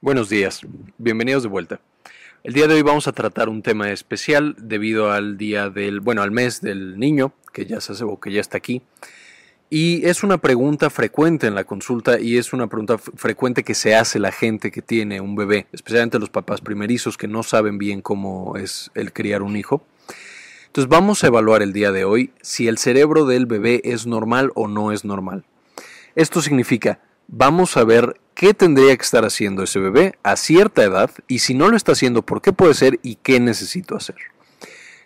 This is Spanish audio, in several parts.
Buenos días, bienvenidos de vuelta. El día de hoy vamos a tratar un tema especial debido al día del, bueno, al mes del niño, que ya se o que ya está aquí. Y es una pregunta frecuente en la consulta y es una pregunta frecuente que se hace la gente que tiene un bebé, especialmente los papás primerizos que no saben bien cómo es el criar un hijo. Entonces vamos a evaluar el día de hoy si el cerebro del bebé es normal o no es normal. Esto significa, vamos a ver qué tendría que estar haciendo ese bebé a cierta edad y si no lo está haciendo, por qué puede ser y qué necesito hacer.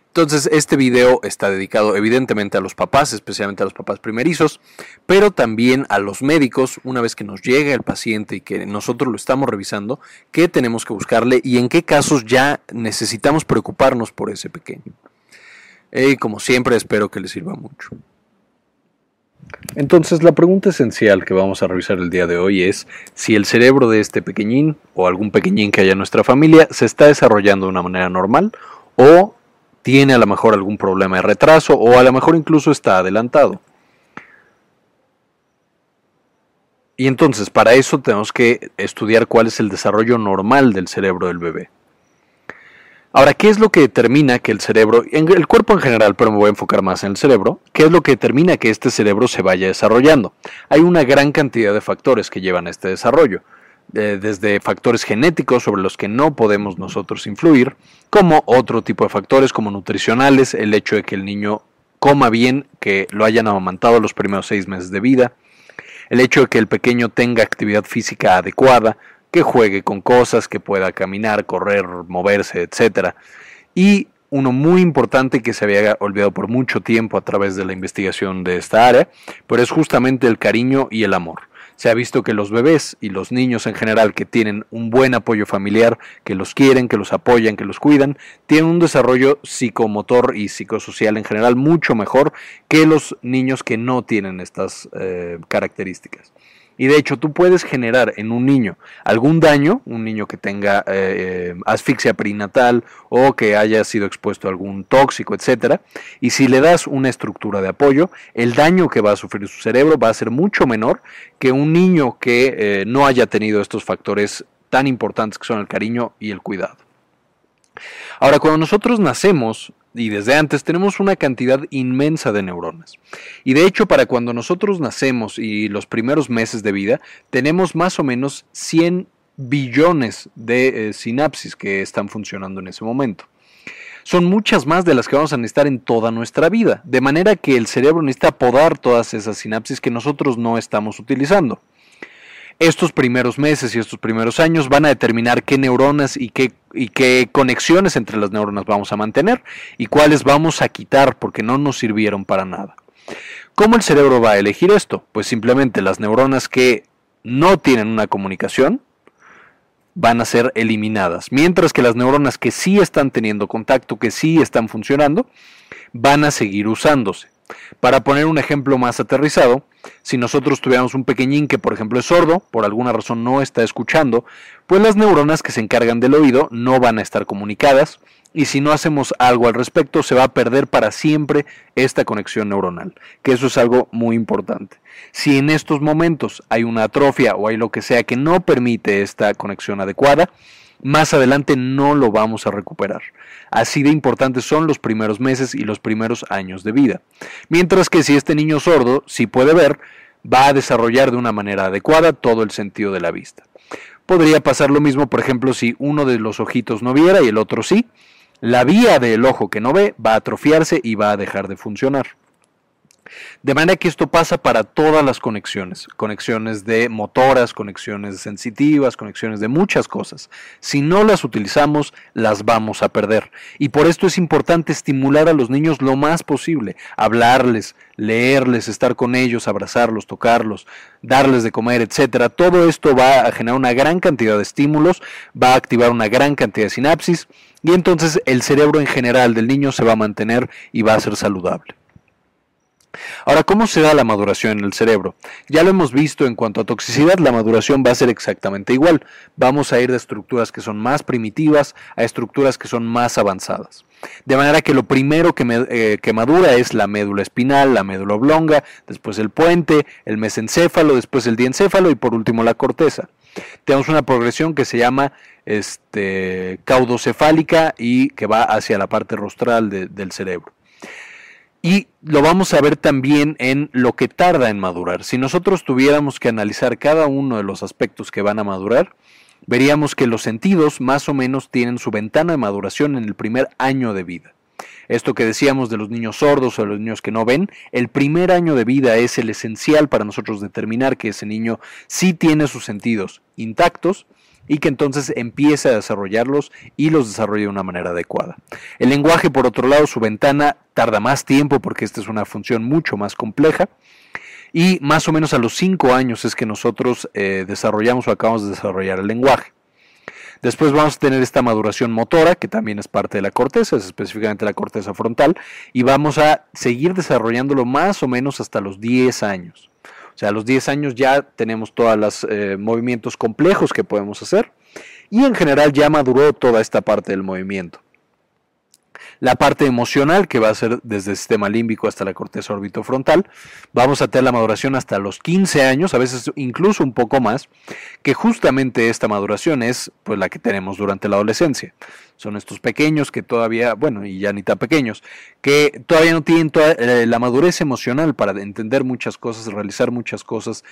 Entonces, este video está dedicado evidentemente a los papás, especialmente a los papás primerizos, pero también a los médicos, una vez que nos llega el paciente y que nosotros lo estamos revisando, qué tenemos que buscarle y en qué casos ya necesitamos preocuparnos por ese pequeño. Y como siempre, espero que les sirva mucho. Entonces la pregunta esencial que vamos a revisar el día de hoy es si el cerebro de este pequeñín o algún pequeñín que haya en nuestra familia se está desarrollando de una manera normal o tiene a lo mejor algún problema de retraso o a lo mejor incluso está adelantado. Y entonces para eso tenemos que estudiar cuál es el desarrollo normal del cerebro del bebé. Ahora, ¿qué es lo que determina que el cerebro, el cuerpo en general, pero me voy a enfocar más en el cerebro, qué es lo que determina que este cerebro se vaya desarrollando? Hay una gran cantidad de factores que llevan a este desarrollo, desde factores genéticos sobre los que no podemos nosotros influir, como otro tipo de factores como nutricionales, el hecho de que el niño coma bien, que lo hayan amamantado los primeros seis meses de vida, el hecho de que el pequeño tenga actividad física adecuada, que juegue con cosas, que pueda caminar, correr, moverse, etc. Y uno muy importante que se había olvidado por mucho tiempo a través de la investigación de esta área, pero es justamente el cariño y el amor. Se ha visto que los bebés y los niños en general que tienen un buen apoyo familiar, que los quieren, que los apoyan, que los cuidan, tienen un desarrollo psicomotor y psicosocial en general mucho mejor que los niños que no tienen estas eh, características. Y de hecho tú puedes generar en un niño algún daño, un niño que tenga eh, eh, asfixia perinatal o que haya sido expuesto a algún tóxico, etcétera, y si le das una estructura de apoyo, el daño que va a sufrir su cerebro va a ser mucho menor que un niño que eh, no haya tenido estos factores tan importantes que son el cariño y el cuidado. Ahora, cuando nosotros nacemos, y desde antes tenemos una cantidad inmensa de neuronas. Y de hecho, para cuando nosotros nacemos y los primeros meses de vida, tenemos más o menos 100 billones de eh, sinapsis que están funcionando en ese momento. Son muchas más de las que vamos a necesitar en toda nuestra vida, de manera que el cerebro necesita podar todas esas sinapsis que nosotros no estamos utilizando. Estos primeros meses y estos primeros años van a determinar qué neuronas y qué, y qué conexiones entre las neuronas vamos a mantener y cuáles vamos a quitar porque no nos sirvieron para nada. ¿Cómo el cerebro va a elegir esto? Pues simplemente las neuronas que no tienen una comunicación van a ser eliminadas, mientras que las neuronas que sí están teniendo contacto, que sí están funcionando, van a seguir usándose. Para poner un ejemplo más aterrizado, si nosotros tuviéramos un pequeñín que por ejemplo es sordo, por alguna razón no está escuchando, pues las neuronas que se encargan del oído no van a estar comunicadas y si no hacemos algo al respecto se va a perder para siempre esta conexión neuronal, que eso es algo muy importante. Si en estos momentos hay una atrofia o hay lo que sea que no permite esta conexión adecuada, más adelante no lo vamos a recuperar. Así de importantes son los primeros meses y los primeros años de vida. Mientras que si este niño sordo sí puede ver, va a desarrollar de una manera adecuada todo el sentido de la vista. Podría pasar lo mismo, por ejemplo, si uno de los ojitos no viera y el otro sí. La vía del ojo que no ve va a atrofiarse y va a dejar de funcionar. De manera que esto pasa para todas las conexiones, conexiones de motoras, conexiones sensitivas, conexiones de muchas cosas. Si no las utilizamos, las vamos a perder. Y por esto es importante estimular a los niños lo más posible, hablarles, leerles, estar con ellos, abrazarlos, tocarlos, darles de comer, etcétera. Todo esto va a generar una gran cantidad de estímulos, va a activar una gran cantidad de sinapsis y entonces el cerebro en general del niño se va a mantener y va a ser saludable. Ahora, ¿cómo se da la maduración en el cerebro? Ya lo hemos visto en cuanto a toxicidad, la maduración va a ser exactamente igual. Vamos a ir de estructuras que son más primitivas a estructuras que son más avanzadas. De manera que lo primero que, eh, madura es la médula espinal, la médula oblonga, después el puente, el mesencéfalo, después el diencéfalo y por último la corteza. Tenemos una progresión que se llama este, caudocefálica y que va hacia la parte rostral del cerebro. Y lo vamos a ver también en lo que tarda en madurar. Si nosotros tuviéramos que analizar cada uno de los aspectos que van a madurar, veríamos que los sentidos más o menos tienen su ventana de maduración en el primer año de vida. Esto que decíamos de los niños sordos o de los niños que no ven, el primer año de vida es el esencial para nosotros determinar que ese niño sí tiene sus sentidos intactos y que entonces empiece a desarrollarlos y los desarrolle de una manera adecuada. El lenguaje, por otro lado, su ventana tarda más tiempo porque esta es una función mucho más compleja y más o menos a los 5 años es que nosotros eh, desarrollamos o acabamos de desarrollar el lenguaje. Después vamos a tener esta maduración motora, que también es parte de la corteza, es específicamente la corteza frontal, y vamos a seguir desarrollándolo más o menos hasta los 10 años. O sea, a los 10 años ya tenemos todos los eh, movimientos complejos que podemos hacer y en general ya maduró toda esta parte del movimiento. La parte emocional, que va a ser desde el sistema límbico hasta la corteza orbitofrontal, vamos a tener la maduración hasta los 15 años, a veces incluso un poco más, que justamente esta maduración es pues la que tenemos durante la adolescencia. Son estos pequeños que todavía, bueno, y ya ni tan pequeños, que todavía no tienen eh, la madurez emocional para entender muchas cosas, realizar muchas cosas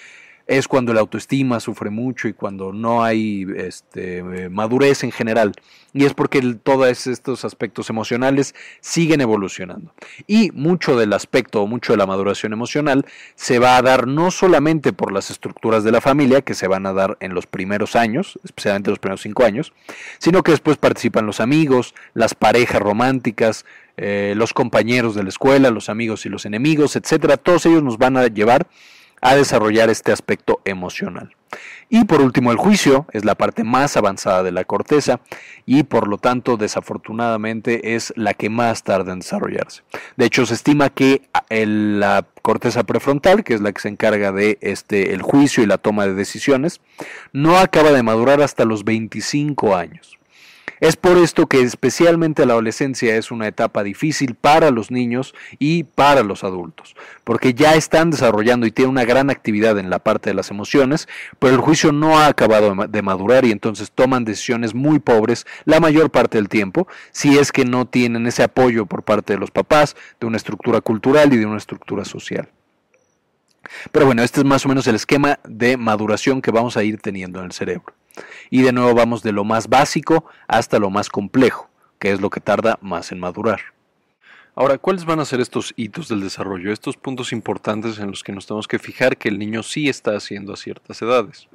es cuando la autoestima sufre mucho y cuando no hay este, madurez en general. Y es porque todos estos aspectos emocionales siguen evolucionando. Y mucho del aspecto o mucho de la maduración emocional se va a dar no solamente por las estructuras de la familia, que se van a dar en los primeros años, especialmente los primeros cinco años, sino que después participan los amigos, las parejas románticas, eh, los compañeros de la escuela, los amigos y los enemigos, etcétera. Todos ellos nos van a llevar a desarrollar este aspecto emocional. Y por último, el juicio es la parte más avanzada de la corteza y por lo tanto desafortunadamente es la que más tarda en desarrollarse. De hecho, se estima que la corteza prefrontal, que es la que se encarga de este, el juicio y la toma de decisiones, no acaba de madurar hasta los 25 años. Es por esto que especialmente la adolescencia es una etapa difícil para los niños y para los adultos, porque ya están desarrollando y tienen una gran actividad en la parte de las emociones, pero el juicio no ha acabado de madurar y entonces toman decisiones muy pobres la mayor parte del tiempo, si es que no tienen ese apoyo por parte de los papás, de una estructura cultural y de una estructura social. Pero bueno, este es más o menos el esquema de maduración que vamos a ir teniendo en el cerebro. Y de nuevo vamos de lo más básico hasta lo más complejo, que es lo que tarda más en madurar. Ahora, ¿cuáles van a ser estos hitos del desarrollo, estos puntos importantes en los que nos tenemos que fijar que el niño sí está haciendo a ciertas edades?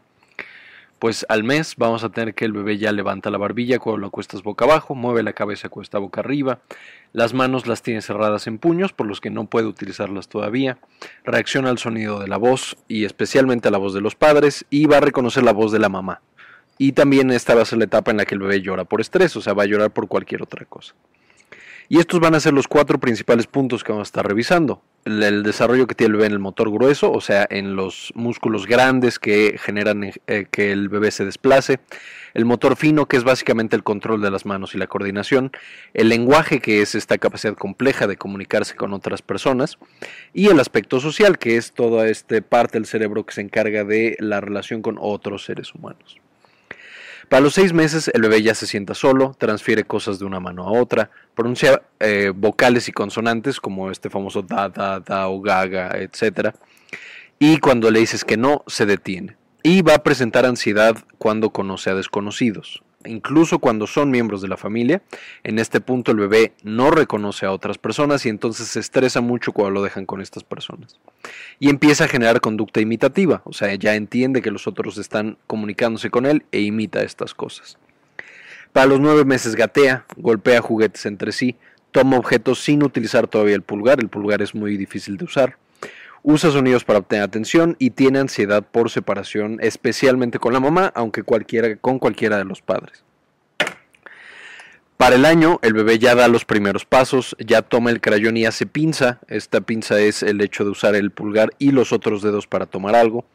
Pues al mes vamos a tener que el bebé ya levanta la barbilla cuando lo acuestas boca abajo, mueve la cabeza cuesta boca arriba, las manos las tiene cerradas en puños, por los que no puede utilizarlas todavía, reacciona al sonido de la voz y especialmente a la voz de los padres y va a reconocer la voz de la mamá. Y también esta va a ser la etapa en la que el bebé llora por estrés, o sea, va a llorar por cualquier otra cosa. Y estos van a ser los cuatro principales puntos que vamos a estar revisando. El, desarrollo que tiene el bebé en el motor grueso, o sea, en los músculos grandes que generan eh, que el bebé se desplace. El motor fino, que es básicamente el control de las manos y la coordinación. El lenguaje, que es esta capacidad compleja de comunicarse con otras personas. Y el aspecto social, que es toda esta parte del cerebro que se encarga de la relación con otros seres humanos. Para los seis meses el bebé ya se sienta solo, transfiere cosas de una mano a otra, pronuncia eh, vocales y consonantes como este famoso da, da, da o gaga, etc. Y cuando le dices que no, se detiene. Y va a presentar ansiedad cuando conoce a desconocidos incluso cuando son miembros de la familia. En este punto el bebé no reconoce a otras personas y entonces se estresa mucho cuando lo dejan con estas personas. Y empieza a generar conducta imitativa, o sea, ya entiende que los otros están comunicándose con él e imita estas cosas. Para los nueve meses gatea, golpea juguetes entre sí, toma objetos sin utilizar todavía el pulgar, el pulgar es muy difícil de usar usa sonidos para obtener atención y tiene ansiedad por separación, especialmente con la mamá, aunque con cualquiera de los padres. Para el año, el bebé ya da los primeros pasos, ya toma el crayón y hace pinza. Esta pinza es el hecho de usar el pulgar y los otros dedos para tomar algo.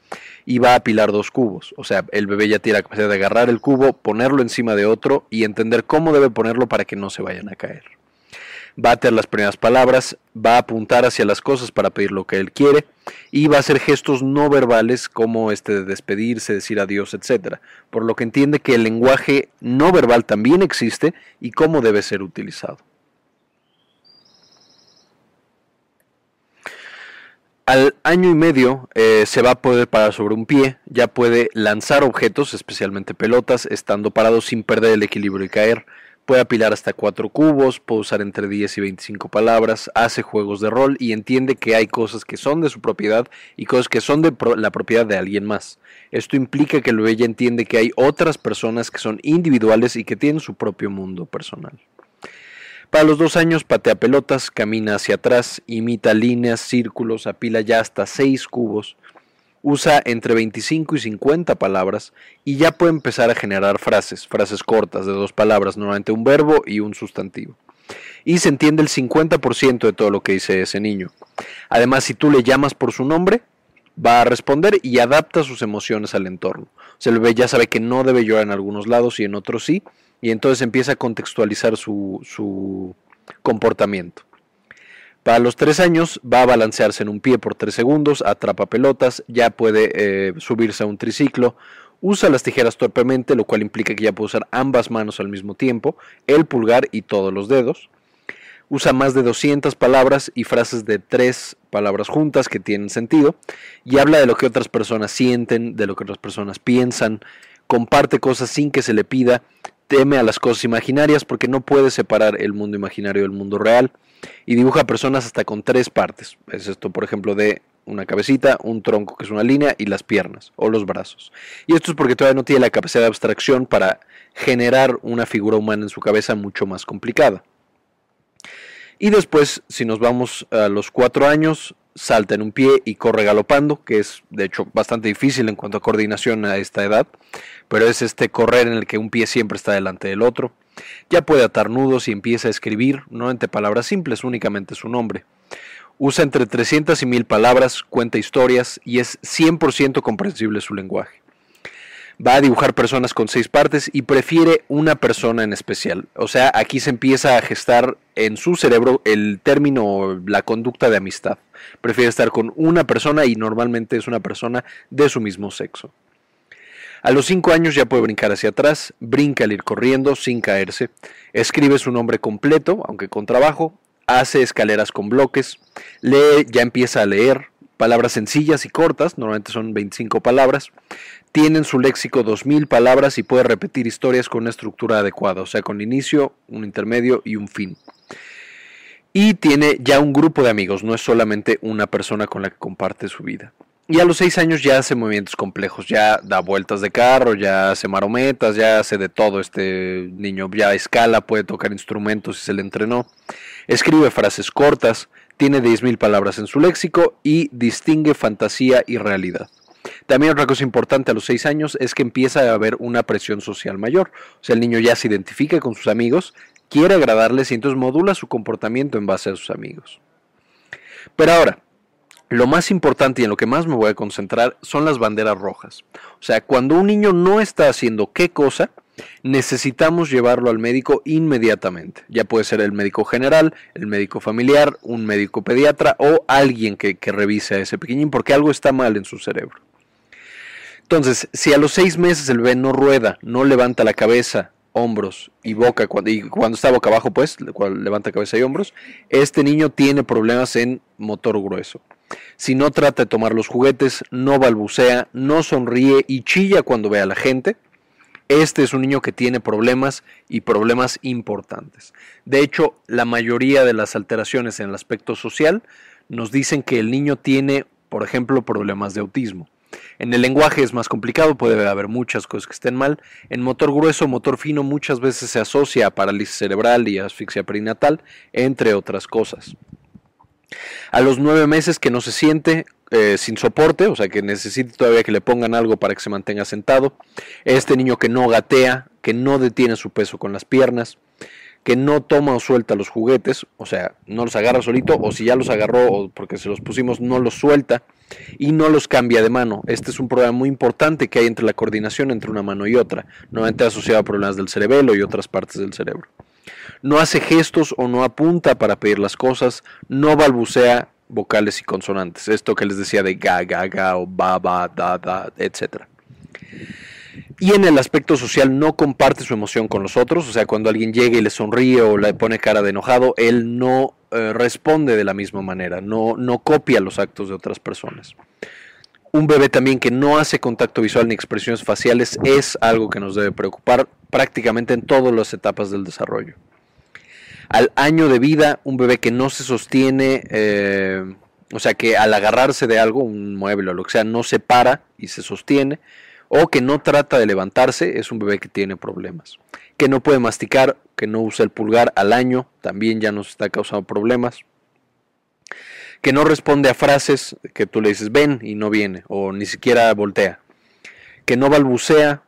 Y va a apilar dos cubos. O sea, el bebé ya tiene la capacidad de agarrar el cubo, ponerlo encima de otro y entender cómo debe ponerlo para que no se vayan a caer va a tener las primeras palabras, va a apuntar hacia las cosas para pedir lo que él quiere y va a hacer gestos no verbales como este de despedirse, decir adiós, etc. Por lo que entiende que el lenguaje no verbal también existe y cómo debe ser utilizado. Al año y medio eh, se va a poder parar sobre un pie, ya puede lanzar objetos, especialmente pelotas, estando parado sin perder el equilibrio y caer puede apilar hasta cuatro cubos, puede usar entre 10 y 25 palabras, hace juegos de rol y entiende que hay cosas que son de su propiedad y cosas que son de la propiedad de alguien más. Esto implica que el bebé entiende que hay otras personas que son individuales y que tienen su propio mundo personal. Para los dos años patea pelotas, camina hacia atrás, imita líneas, círculos, apila ya hasta seis cubos, usa entre 25 y 50 palabras y ya puede empezar a generar frases, frases cortas de dos palabras, normalmente un verbo y un sustantivo. Y se entiende el 50% de todo lo que dice ese niño. Además, si tú le llamas por su nombre, va a responder y adapta sus emociones al entorno. O ya sabe que no debe llorar en algunos lados y en otros sí, y entonces empieza a contextualizar su, su comportamiento. Para los tres años va a balancearse en un pie por tres segundos, atrapa pelotas, ya puede eh, subirse a un triciclo, usa las tijeras torpemente, lo cual implica que ya puede usar ambas manos al mismo tiempo, el pulgar y todos los dedos. Usa más de 200 palabras y frases de tres palabras juntas que tienen sentido y habla de lo que otras personas sienten, de lo que otras personas piensan, comparte cosas sin que se le pida, teme a las cosas imaginarias porque no puede separar el mundo imaginario del mundo real y dibuja personas hasta con tres partes. Es esto, por ejemplo, de una cabecita, un tronco que es una línea y las piernas o los brazos. Y esto es porque todavía no tiene la capacidad de abstracción para generar una figura humana en su cabeza mucho más complicada. Y después, si nos vamos a los cuatro años, salta en un pie y corre galopando, que es de hecho bastante difícil en cuanto a coordinación a esta edad, pero es este correr en el que un pie siempre está delante del otro. Ya puede atar nudos y empieza a escribir, no entre palabras simples, únicamente su nombre. Usa entre 300 y 1000 palabras, cuenta historias y es 100% comprensible su lenguaje. Va a dibujar personas con seis partes y prefiere una persona en especial. O sea, aquí se empieza a gestar en su cerebro el término, la conducta de amistad. Prefiere estar con una persona y normalmente es una persona de su mismo sexo. A los 5 años ya puede brincar hacia atrás, brinca al ir corriendo sin caerse, escribe su nombre completo, aunque con trabajo, hace escaleras con bloques, lee, ya empieza a leer, palabras sencillas y cortas, normalmente son 25 palabras, tiene en su léxico 2000 palabras y puede repetir historias con una estructura adecuada, o sea, con inicio, un intermedio y un fin. Y tiene ya un grupo de amigos, no es solamente una persona con la que comparte su vida. Y a los seis años ya hace movimientos complejos, ya da vueltas de carro, ya hace marometas, ya hace de todo. Este niño ya escala, puede tocar instrumentos y se le entrenó. Escribe frases cortas, tiene 10.000 palabras en su léxico y distingue fantasía y realidad. También otra cosa importante a los seis años es que empieza a haber una presión social mayor. O sea, el niño ya se identifica con sus amigos, quiere agradarles y entonces modula su comportamiento en base a sus amigos. Pero ahora, lo más importante y en lo que más me voy a concentrar son las banderas rojas. O sea, cuando un niño no está haciendo qué cosa, necesitamos llevarlo al médico inmediatamente. Ya puede ser el médico general, el médico familiar, un médico pediatra o alguien que, revise a ese pequeñín porque algo está mal en su cerebro. Entonces, si a los seis meses el bebé no rueda, no levanta la cabeza, hombros y boca, y cuando está boca abajo, pues levanta cabeza y hombros, este niño tiene problemas en motor grueso. Si no trata de tomar los juguetes, no balbucea, no sonríe y chilla cuando ve a la gente, este es un niño que tiene problemas y problemas importantes. De hecho, la mayoría de las alteraciones en el aspecto social nos dicen que el niño tiene, por ejemplo, problemas de autismo. En el lenguaje es más complicado, puede haber muchas cosas que estén mal. En motor grueso, motor fino muchas veces se asocia a parálisis cerebral y asfixia perinatal, entre otras cosas. A los nueve meses que no se siente eh, sin soporte, o sea que necesita todavía que le pongan algo para que se mantenga sentado. Este niño que no gatea, que no detiene su peso con las piernas, que no toma o suelta los juguetes, o sea, no los agarra solito, o si ya los agarró o porque se los pusimos, no los suelta y no los cambia de mano. Este es un problema muy importante que hay entre la coordinación entre una mano y otra, normalmente asociado a problemas del cerebelo y otras partes del cerebro. No hace gestos o no apunta para pedir las cosas, no balbucea vocales y consonantes, esto que les decía de ga, ga, ga o ba, ba, da, da, etc. Y en el aspecto social no comparte su emoción con los otros, o sea, cuando alguien llega y le sonríe o le pone cara de enojado, él no eh, responde de la misma manera, no, no copia los actos de otras personas. Un bebé también que no hace contacto visual ni expresiones faciales es algo que nos debe preocupar prácticamente en todas las etapas del desarrollo. Al año de vida, un bebé que no se sostiene, eh, o sea, que al agarrarse de algo, un mueble o lo que sea, no se para y se sostiene, o que no trata de levantarse, es un bebé que tiene problemas. Que no puede masticar, que no usa el pulgar al año, también ya nos está causando problemas. Que no responde a frases que tú le dices ven y no viene, o ni siquiera voltea. Que no balbucea,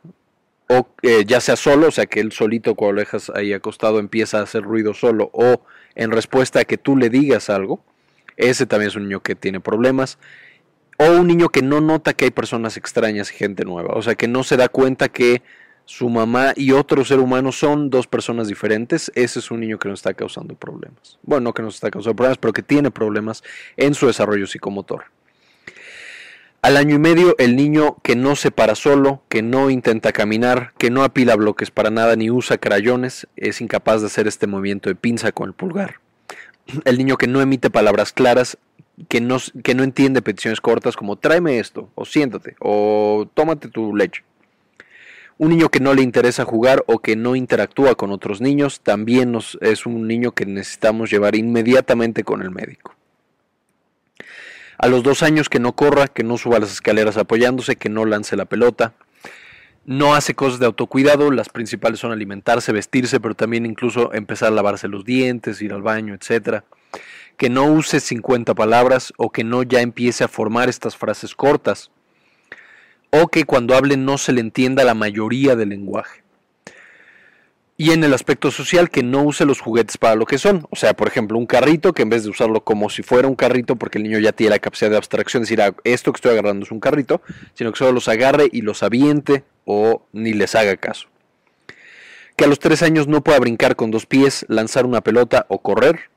o eh, ya sea solo, o sea que él solito cuando lo dejas ahí acostado empieza a hacer ruido solo, o en respuesta a que tú le digas algo. Ese también es un niño que tiene problemas o un niño que no nota que hay personas extrañas y gente nueva, o sea, que no se da cuenta que su mamá y otro ser humano son dos personas diferentes, ese es un niño que nos está causando problemas. Bueno, no que nos está causando problemas, pero que tiene problemas en su desarrollo psicomotor. Al año y medio, el niño que no se para solo, que no intenta caminar, que no apila bloques para nada ni usa crayones, es incapaz de hacer este movimiento de pinza con el pulgar. El niño que no emite palabras claras, que no, que no entiende peticiones cortas como tráeme esto, o siéntate, o tómate tu leche. Un niño que no le interesa jugar o que no interactúa con otros niños también nos, es un niño que necesitamos llevar inmediatamente con el médico. A los dos años que no corra, que no suba las escaleras apoyándose, que no lance la pelota, no hace cosas de autocuidado, las principales son alimentarse, vestirse, pero también incluso empezar a lavarse los dientes, ir al baño, etcétera que no use 50 palabras o que no ya empiece a formar estas frases cortas, o que cuando hable no se le entienda la mayoría del lenguaje. Y en el aspecto social, que no use los juguetes para lo que son. O sea, por ejemplo, un carrito que en vez de usarlo como si fuera un carrito, porque el niño ya tiene la capacidad de abstracción, decir, ah, esto que estoy agarrando es un carrito, sino que solo los agarre y los aviente o ni les haga caso. Que a los tres años no pueda brincar con dos pies, lanzar una pelota o correr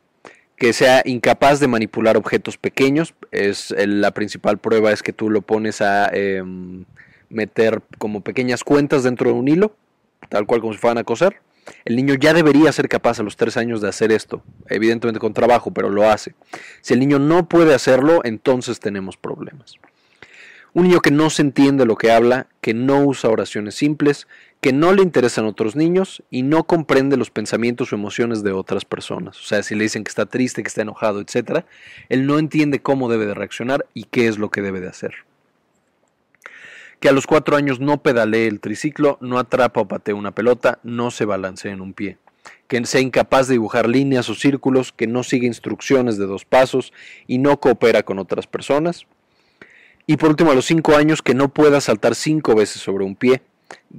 que sea incapaz de manipular objetos pequeños. Es la principal prueba es que tú lo pones a em, meter como pequeñas cuentas dentro de un hilo, tal cual como si fueran a coser. El niño ya debería ser capaz a los tres años de hacer esto, evidentemente con trabajo, pero lo hace. Si el niño no puede hacerlo, entonces tenemos problemas. Un niño que no se entiende lo que habla, que no usa oraciones simples, que no le interesan otros niños y no comprende los pensamientos o emociones de otras personas. O sea, si le dicen que está triste, que está enojado, etc., él no entiende cómo debe de reaccionar y qué es lo que debe de hacer. Que a los cuatro años no pedalee el triciclo, no atrapa o patea una pelota, no se balancea en un pie. Que sea incapaz de dibujar líneas o círculos, que no sigue instrucciones de dos pasos y no coopera con otras personas. Y por último, a los cinco años, que no pueda saltar cinco veces sobre un pie,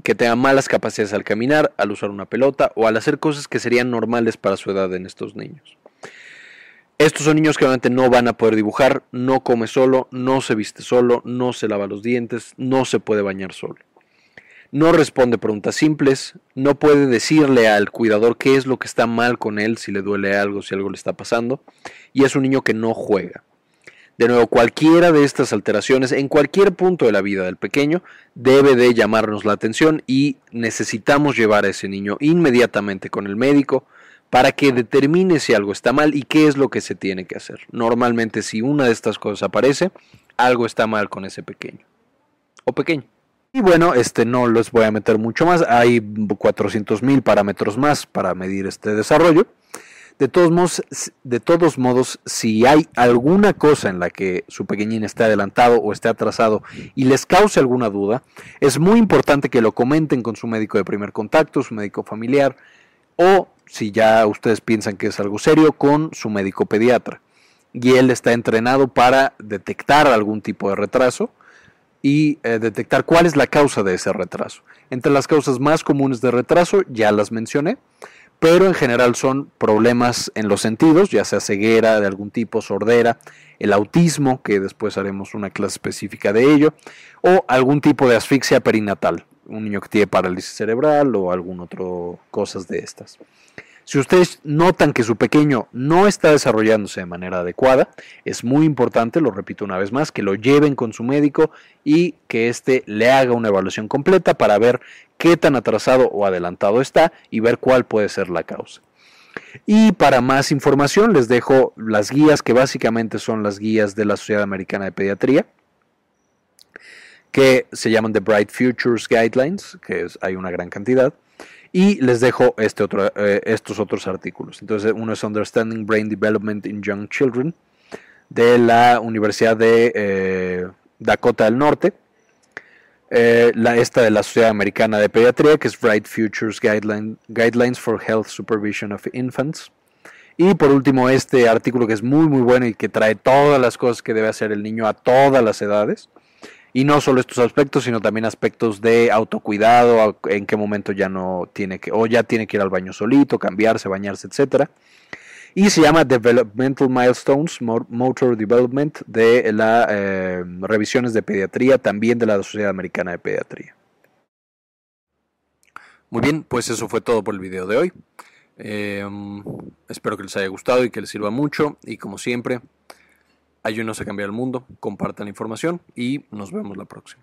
que tenga malas capacidades al caminar, al usar una pelota o al hacer cosas que serían normales para su edad en estos niños. Estos son niños que obviamente no van a poder dibujar, no come solo, no se viste solo, no se lava los dientes, no se puede bañar solo. No responde preguntas simples, no puede decirle al cuidador qué es lo que está mal con él, si le duele algo, si algo le está pasando, y es un niño que no juega. De nuevo, cualquiera de estas alteraciones en cualquier punto de la vida del pequeño debe de llamarnos la atención y necesitamos llevar a ese niño inmediatamente con el médico para que determine si algo está mal y qué es lo que se tiene que hacer. Normalmente si una de estas cosas aparece, algo está mal con ese pequeño o pequeño. Y bueno, este no les voy a meter mucho más, hay 400 mil parámetros más para medir este desarrollo. De todos, modos, de todos modos, si hay alguna cosa en la que su pequeñín esté adelantado o esté atrasado y les cause alguna duda, es muy importante que lo comenten con su médico de primer contacto, su médico familiar, o si ya ustedes piensan que es algo serio, con su médico pediatra. Y él está entrenado para detectar algún tipo de retraso y eh, detectar cuál es la causa de ese retraso. Entre las causas más comunes de retraso, ya las mencioné, pero en general son problemas en los sentidos, ya sea ceguera de algún tipo, sordera, el autismo, que después haremos una clase específica de ello, o algún tipo de asfixia perinatal, un niño que tiene parálisis cerebral o algún otro cosas de estas. Si ustedes notan que su pequeño no está desarrollándose de manera adecuada, es muy importante, lo repito una vez más, que lo lleven con su médico y que éste le haga una evaluación completa para ver qué tan atrasado o adelantado está y ver cuál puede ser la causa. Y para más información les dejo las guías que básicamente son las guías de la Sociedad Americana de Pediatría que se llaman The Bright Futures Guidelines, que hay una gran cantidad. Y les dejo este otro, eh, estos otros artículos. Entonces, uno es Understanding Brain Development in Young Children, de la Universidad de eh, Dakota del Norte. Eh, la, esta de la Sociedad Americana de Pediatría, que es Bright Futures Guidelines for Health Supervision of Infants. Y por último, este artículo que es muy muy bueno y que trae todas las cosas que debe hacer el niño a todas las edades, y no solo estos aspectos, sino también aspectos de autocuidado, en qué momento ya no tiene que, o ya tiene que ir al baño solito, cambiarse, bañarse, etcétera. Y se llama Developmental Milestones, Motor Development, de las eh, revisiones de pediatría, también de la Sociedad Americana de Pediatría. Muy bien, pues eso fue todo por el video de hoy. Em, espero que les haya gustado y que les sirva mucho. Y como siempre, Ayúdenos a cambiar el mundo, compartan la información y nos vemos la próxima.